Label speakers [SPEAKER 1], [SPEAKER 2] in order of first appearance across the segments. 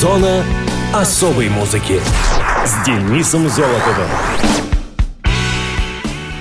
[SPEAKER 1] Зона особой музыки с Денисом Золотовым.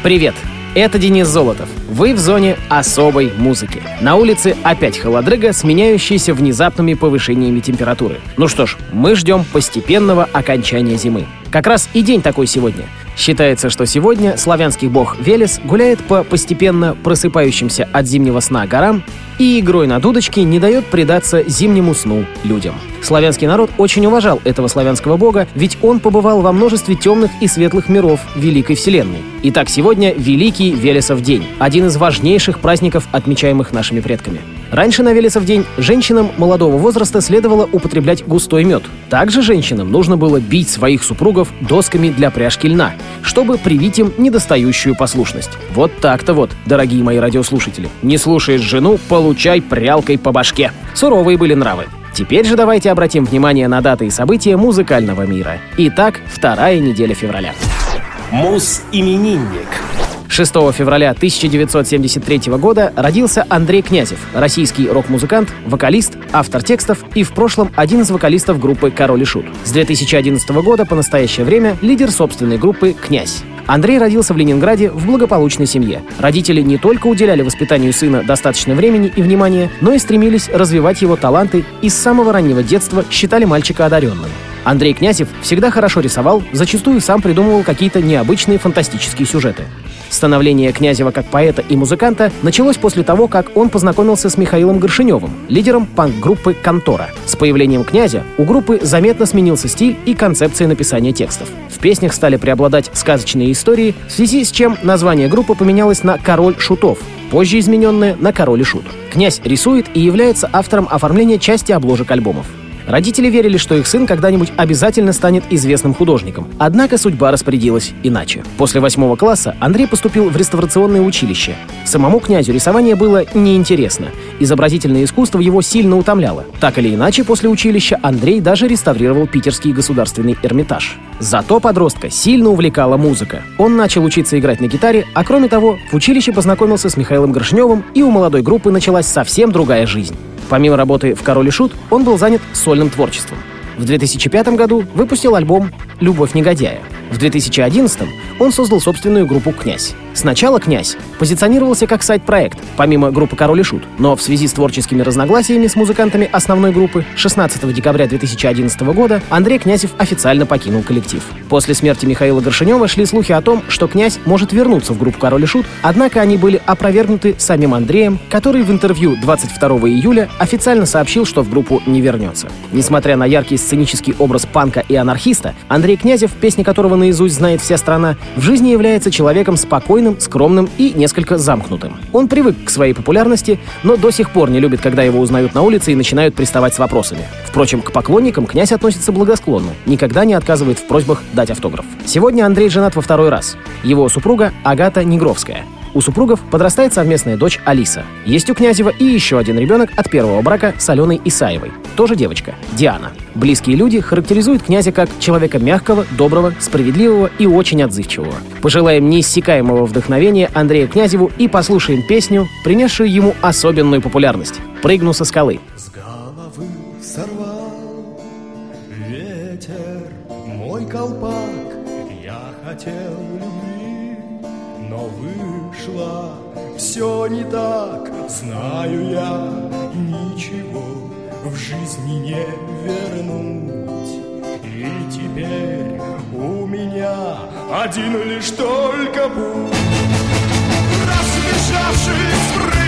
[SPEAKER 2] Привет! Это Денис Золотов. Вы в зоне особой музыки. На улице опять холодрыга, сменяющаяся внезапными повышениями температуры. Ну что ж, мы ждем постепенного окончания зимы. Как раз и день такой сегодня. Считается, что сегодня славянский бог Велес гуляет по постепенно просыпающимся от зимнего сна горам и игрой на дудочке не дает предаться зимнему сну людям. Славянский народ очень уважал этого славянского бога, ведь он побывал во множестве темных и светлых миров Великой Вселенной. Итак, сегодня Великий Велесов день, один из важнейших праздников, отмечаемых нашими предками. Раньше на Велесов день женщинам молодого возраста следовало употреблять густой мед. Также женщинам нужно было бить своих супругов досками для пряжки льна, чтобы привить им недостающую послушность. Вот так-то вот, дорогие мои радиослушатели. Не слушаешь жену, получай прялкой по башке. Суровые были нравы. Теперь же давайте обратим внимание на даты и события музыкального мира. Итак, вторая неделя февраля.
[SPEAKER 1] Мус-именинник.
[SPEAKER 2] 6 февраля 1973 года родился Андрей Князев, российский рок-музыкант, вокалист, автор текстов и в прошлом один из вокалистов группы «Король и Шут». С 2011 года по настоящее время лидер собственной группы «Князь». Андрей родился в Ленинграде в благополучной семье. Родители не только уделяли воспитанию сына достаточно времени и внимания, но и стремились развивать его таланты и с самого раннего детства считали мальчика одаренным. Андрей Князев всегда хорошо рисовал, зачастую сам придумывал какие-то необычные фантастические сюжеты. Становление Князева как поэта и музыканта началось после того, как он познакомился с Михаилом Горшиневым, лидером панк-группы «Контора». С появлением князя у группы заметно сменился стиль и концепция написания текстов. В песнях стали преобладать сказочные истории, в связи с чем название группы поменялось на «Король шутов», позже измененное на «Король и шут». Князь рисует и является автором оформления части обложек альбомов. Родители верили, что их сын когда-нибудь обязательно станет известным художником. Однако судьба распорядилась иначе. После восьмого класса Андрей поступил в реставрационное училище. Самому князю рисование было неинтересно. Изобразительное искусство его сильно утомляло. Так или иначе, после училища Андрей даже реставрировал Питерский государственный Эрмитаж. Зато подростка сильно увлекала музыка. Он начал учиться играть на гитаре, а кроме того, в училище познакомился с Михаилом Горшневым, и у молодой группы началась совсем другая жизнь. Помимо работы в «Король и Шут», он был занят сольным творчеством. В 2005 году выпустил альбом «Любовь негодяя». В 2011 он создал собственную группу «Князь». Сначала «Князь» позиционировался как сайт-проект, помимо группы «Король и Шут», но в связи с творческими разногласиями с музыкантами основной группы 16 декабря 2011 года Андрей Князев официально покинул коллектив. После смерти Михаила Горшинева шли слухи о том, что «Князь» может вернуться в группу «Король и Шут», однако они были опровергнуты самим Андреем, который в интервью 22 июля официально сообщил, что в группу не вернется. Несмотря на яркий сценический образ панка и анархиста, Андрей Князев, песни которого наизусть знает вся страна, в жизни является человеком спокойным, скромным и несколько замкнутым. Он привык к своей популярности, но до сих пор не любит, когда его узнают на улице и начинают приставать с вопросами. Впрочем, к поклонникам князь относится благосклонно, никогда не отказывает в просьбах дать автограф. Сегодня Андрей женат во второй раз. Его супруга Агата Негровская. У супругов подрастает совместная дочь Алиса. Есть у Князева и еще один ребенок от первого брака с Аленой Исаевой. Тоже девочка, Диана. Близкие люди характеризуют князя как человека мягкого, доброго, справедливого и очень отзывчивого. Пожелаем неиссякаемого вдохновения Андрею Князеву и послушаем песню, принесшую ему особенную популярность «Прыгну со скалы».
[SPEAKER 3] С все не так, знаю я, ничего в жизни не вернуть. И теперь у меня один лишь только путь. Разбежавшись,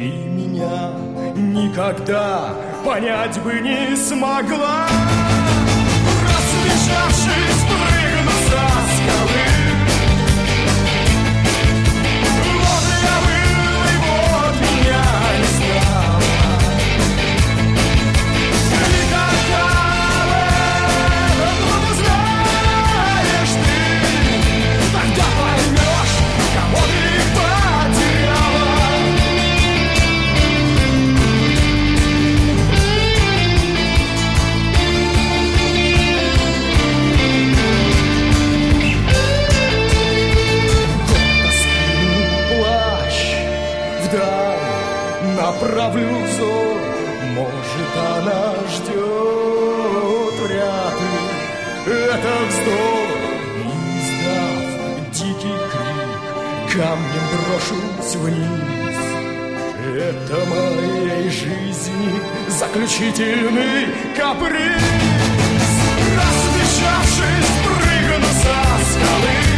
[SPEAKER 3] меня никогда понять бы не смогла. Разбежавшись, направлю взор, может она ждет вряд ли. Это вздор, и издав дикий крик, камнем брошусь вниз. Это моей жизни заключительный каприз. Разбежавшись, прыгну со скалы.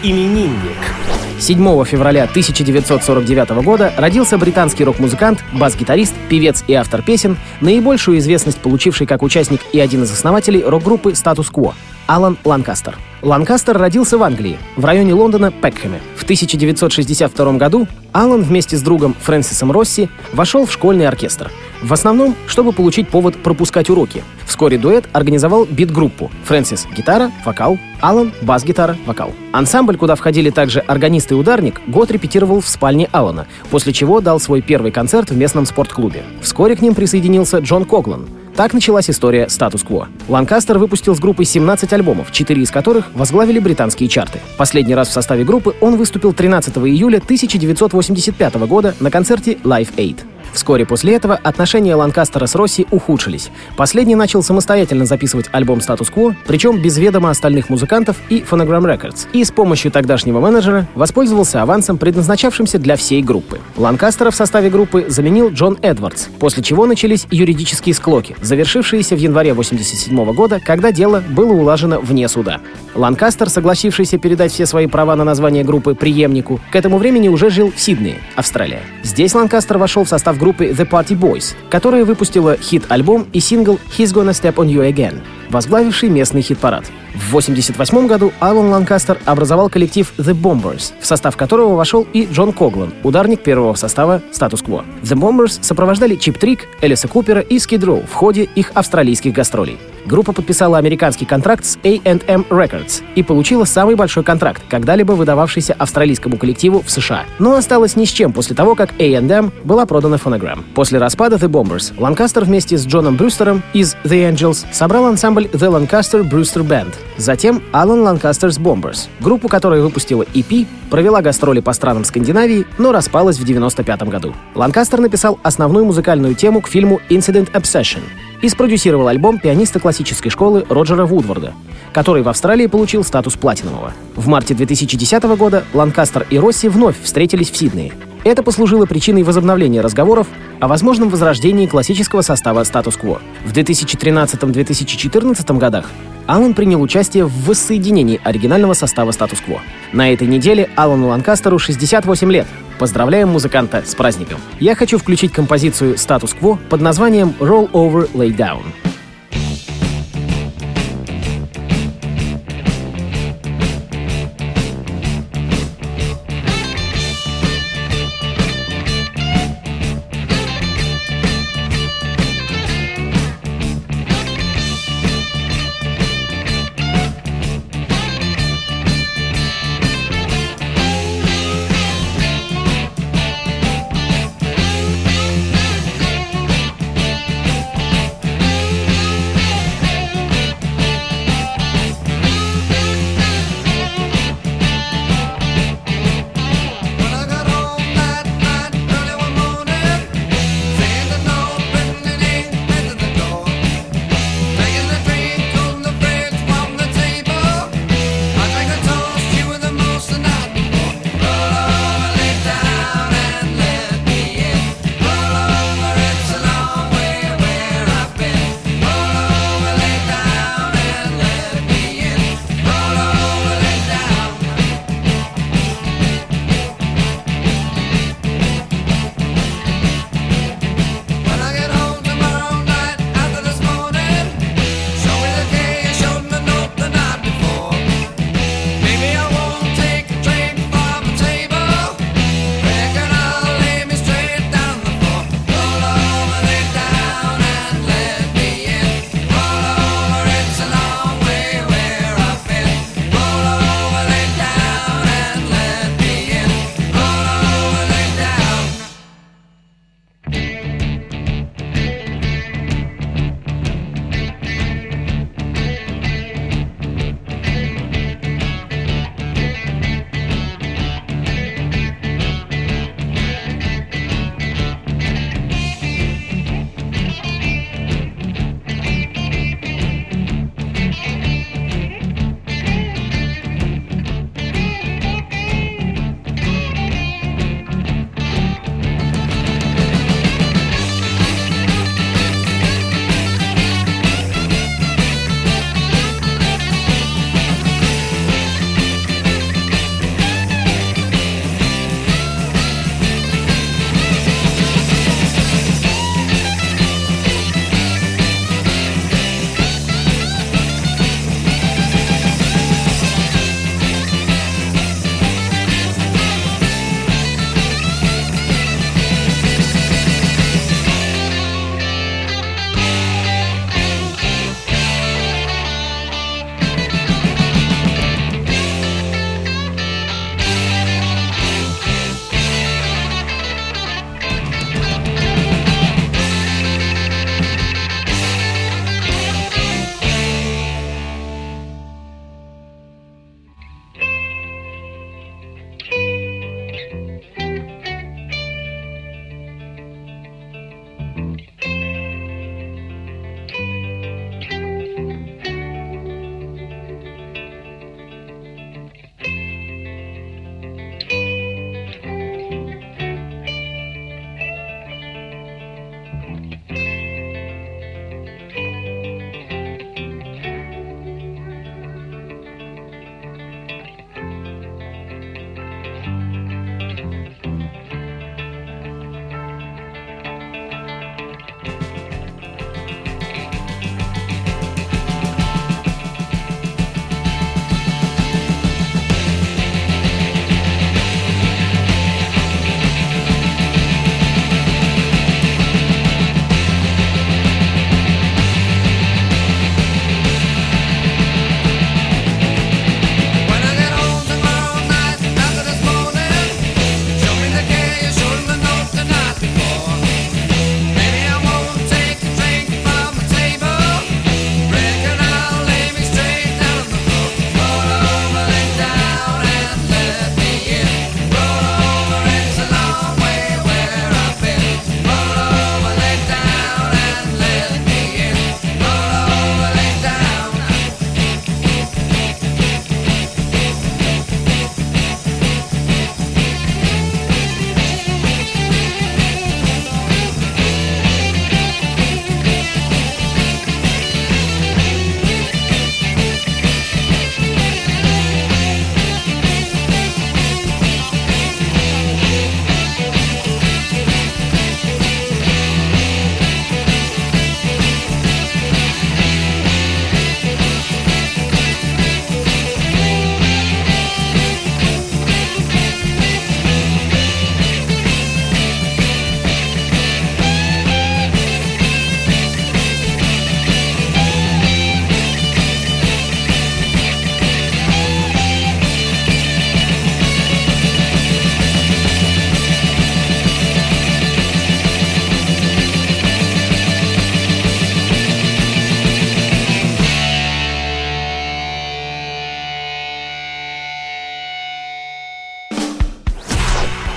[SPEAKER 1] Мус-именинник.
[SPEAKER 2] 7 февраля 1949 года родился британский рок-музыкант, бас-гитарист, певец и автор песен, наибольшую известность получивший как участник и один из основателей рок-группы «Статус Кво» Алан Ланкастер. Ланкастер родился в Англии, в районе Лондона Пекхэме. В 1962 году Алан вместе с другом Фрэнсисом Росси вошел в школьный оркестр. В основном, чтобы получить повод пропускать уроки. Вскоре дуэт организовал бит-группу. Фрэнсис — гитара, вокал, Алан — бас-гитара, вокал. Ансамбль, куда входили также органист и ударник, год репетировал в спальне Алана, после чего дал свой первый концерт в местном спортклубе. Вскоре к ним присоединился Джон Коглан. Так началась история статус-кво. Ланкастер выпустил с группой 17 альбомов, 4 из которых возглавили британские чарты. Последний раз в составе группы он выступил 13 июля 1985 года на концерте Live Aid. Вскоре после этого отношения Ланкастера с Росси ухудшились. Последний начал самостоятельно записывать альбом «Статус-кво», причем без ведома остальных музыкантов и Phonogram Records, и с помощью тогдашнего менеджера воспользовался авансом, предназначавшимся для всей группы. Ланкастера в составе группы заменил Джон Эдвардс, после чего начались юридические склоки, завершившиеся в январе 1987 года, когда дело было улажено вне суда. Ланкастер, согласившийся передать все свои права на название группы преемнику, к этому времени уже жил в Сиднее, Австралия. Здесь Ланкастер вошел в состав группы The Party Boys, которая выпустила хит-альбом и сингл «He's Gonna Step on You Again», возглавивший местный хит-парад. В 1988 году Алан Ланкастер образовал коллектив The Bombers, в состав которого вошел и Джон Коглан, ударник первого состава «Статус-кво». The Bombers сопровождали Чип Трик, Элиса Купера и Скид Роу в ходе их австралийских гастролей. Группа подписала американский контракт с A&M Records и получила самый большой контракт, когда-либо выдававшийся австралийскому коллективу в США, но осталась ни с чем после того, как A&M была продана Phonogram. После распада The Bombers Ланкастер вместе с Джоном Брюстером из The Angels собрал ансамбль The Lancaster Brewster Band. Затем Alan Lancaster's Bombers, группу, которая выпустила EP, провела гастроли по странам Скандинавии, но распалась в 1995 году. Ланкастер написал основную музыкальную тему к фильму Incident Obsession и спродюсировал альбом пианиста классической школы Роджера Вудворда, который в Австралии получил статус платинового. В марте 2010 года Ланкастер и Росси вновь встретились в Сиднее. Это послужило причиной возобновления разговоров о возможном возрождении классического состава статус-кво. В 2013-2014 годах Алан принял участие в воссоединении оригинального состава статус-кво. На этой неделе Алану Ланкастеру 68 лет. Поздравляем музыканта с праздником. Я хочу включить композицию «Статус-кво» под названием «Roll Over Lay Down».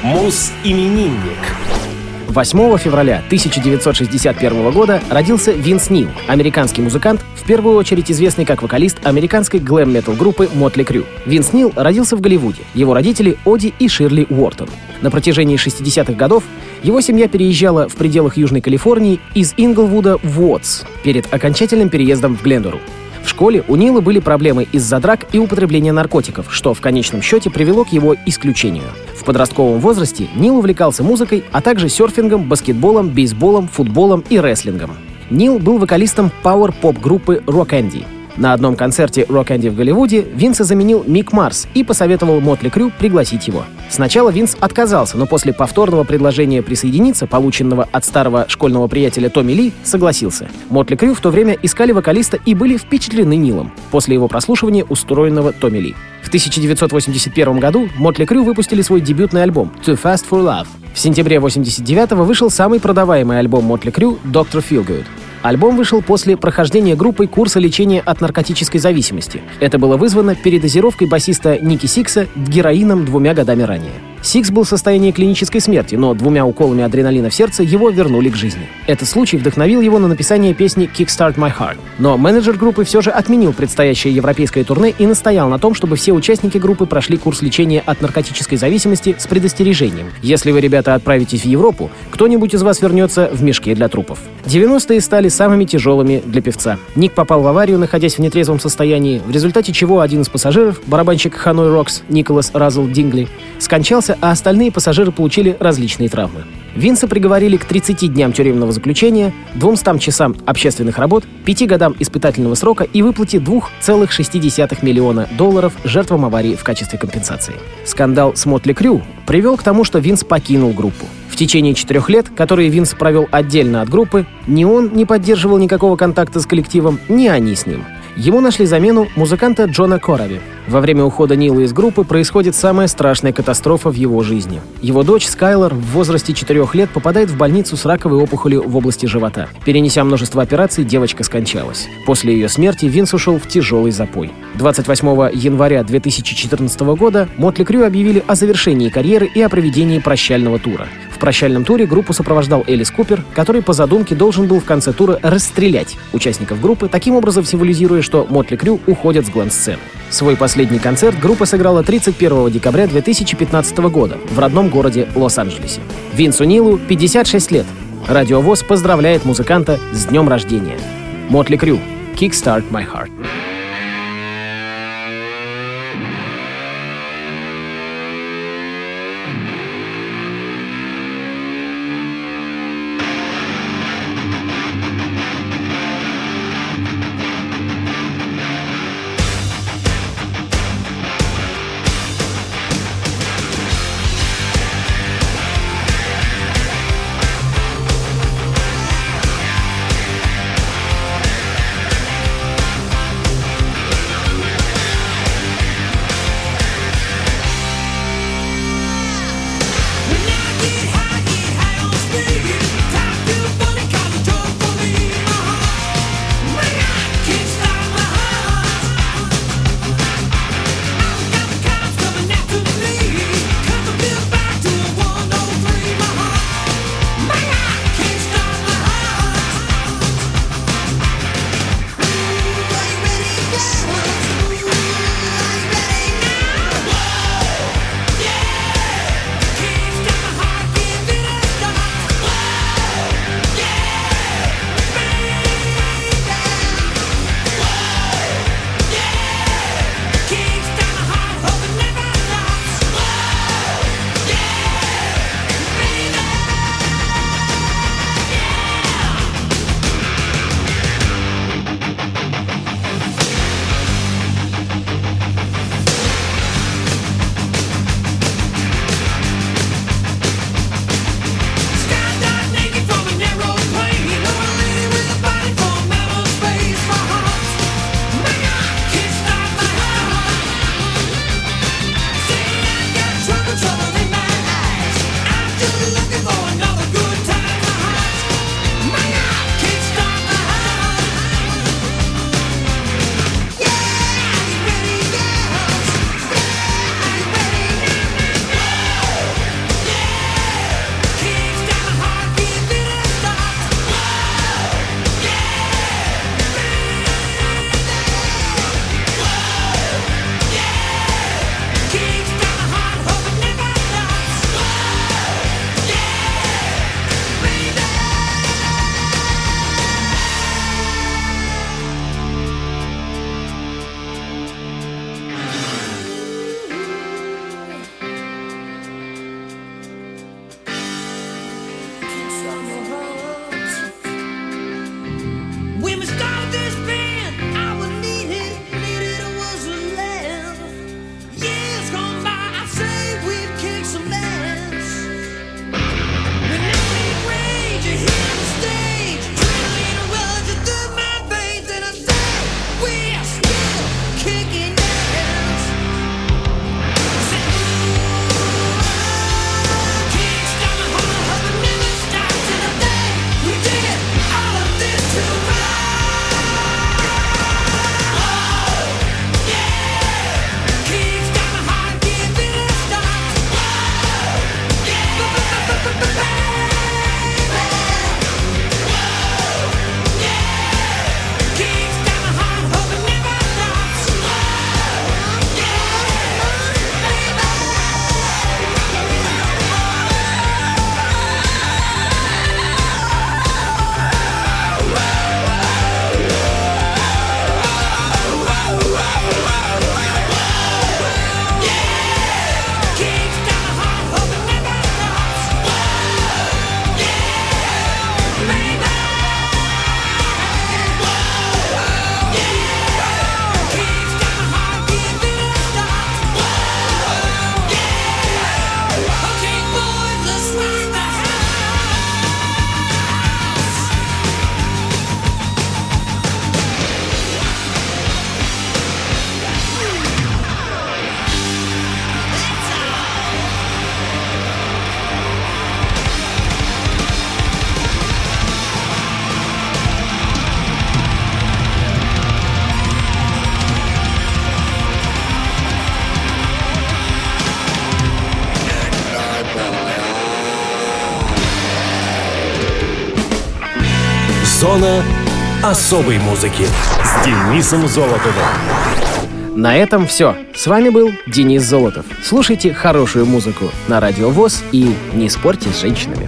[SPEAKER 1] Муз-именинник.
[SPEAKER 2] 8 февраля 1961 года родился Винс Нил, американский музыкант, в первую очередь известный как вокалист американской глэм-метал группы Мотли Крю. Винс Нил родился в Голливуде. Его родители Оди и Ширли Уортон. На протяжении 60-х годов его семья переезжала в пределах Южной Калифорнии из Инглвуда в Уотс перед окончательным переездом в Глендору. В школе у Нила были проблемы из-за драк и употребления наркотиков, что в конечном счете привело к его исключению. В подростковом возрасте Нил увлекался музыкой, а также серфингом, баскетболом, бейсболом, футболом и рестлингом. Нил был вокалистом пауэр-поп группы Rock Candy. На одном концерте Rock Candy в Голливуде Винса заменил Мик Марс и посоветовал Mötley Crüe пригласить его. Сначала Винс отказался, но после повторного предложения присоединиться, полученного от старого школьного приятеля Томми Ли, согласился. Mötley Crüe в то время искали вокалиста и были впечатлены Нилом после его прослушивания устроенного Томми Ли. В 1981 году Mötley Crüe выпустили свой дебютный альбом «Too Fast for Love». В сентябре 89 вышел самый продаваемый альбом Mötley Crüe «Dr. Feelgood». Альбом вышел после прохождения группой курса лечения от наркотической зависимости. Это было вызвано передозировкой басиста Ники Сикса героином двумя годами ранее. Сикс был в состоянии клинической смерти, но двумя уколами адреналина в сердце его вернули к жизни. Этот случай вдохновил его на написание песни «Kickstart My Heart». Но менеджер группы все же отменил предстоящее европейское турне и настоял на том, чтобы все участники группы прошли курс лечения от наркотической зависимости с предостережением. Если вы, ребята, отправитесь в Европу, кто-нибудь из вас вернется в мешке для трупов. 90-е стали самыми тяжелыми для певца. Ник попал в аварию, находясь в нетрезвом состоянии, в результате чего один из пассажиров, барабанщик Hanoi Rocks Николас Разл Дингли, скончался, а остальные пассажиры получили различные травмы. Винса приговорили к 30 дням тюремного заключения, 200 часам общественных работ, 5 годам испытательного срока и выплате 2,6 миллиона долларов жертвам аварии в качестве компенсации. Скандал с Mötley Crüe привел к тому, что Винс покинул группу. В течение четырех лет, которые Винс провел отдельно от группы, ни он не поддерживал никакого контакта с коллективом, ни они с ним. Ему нашли замену музыканта Джона Корави. Во время ухода Нила из группы происходит самая страшная катастрофа в его жизни. Его дочь Скайлор в возрасте 4 лет попадает в больницу с раковой опухолью в области живота. Перенеся множество операций, девочка скончалась. После ее смерти Винс ушел в тяжелый запой. 28 января 2014 года Мотли Крю объявили о завершении карьеры и о проведении прощального тура. В прощальном туре группу сопровождал Элис Купер, который по задумке должен был в конце тура расстрелять участников группы, таким образом символизируя, что Мотли Крю уходят с глэм-сцены. Свой последний концерт группа сыграла 31 декабря 2015 года в родном городе Лос-Анджелесе. Винсу Нилу 56 лет. Радиовоз поздравляет музыканта с днем рождения. Мотли Крю. Kickstart My Heart.
[SPEAKER 1] Зона особой музыки с Денисом Золотовым.
[SPEAKER 2] На этом все. С вами был Денис Золотов. Слушайте хорошую музыку на Радио ВОЗ и не спорьте с женщинами.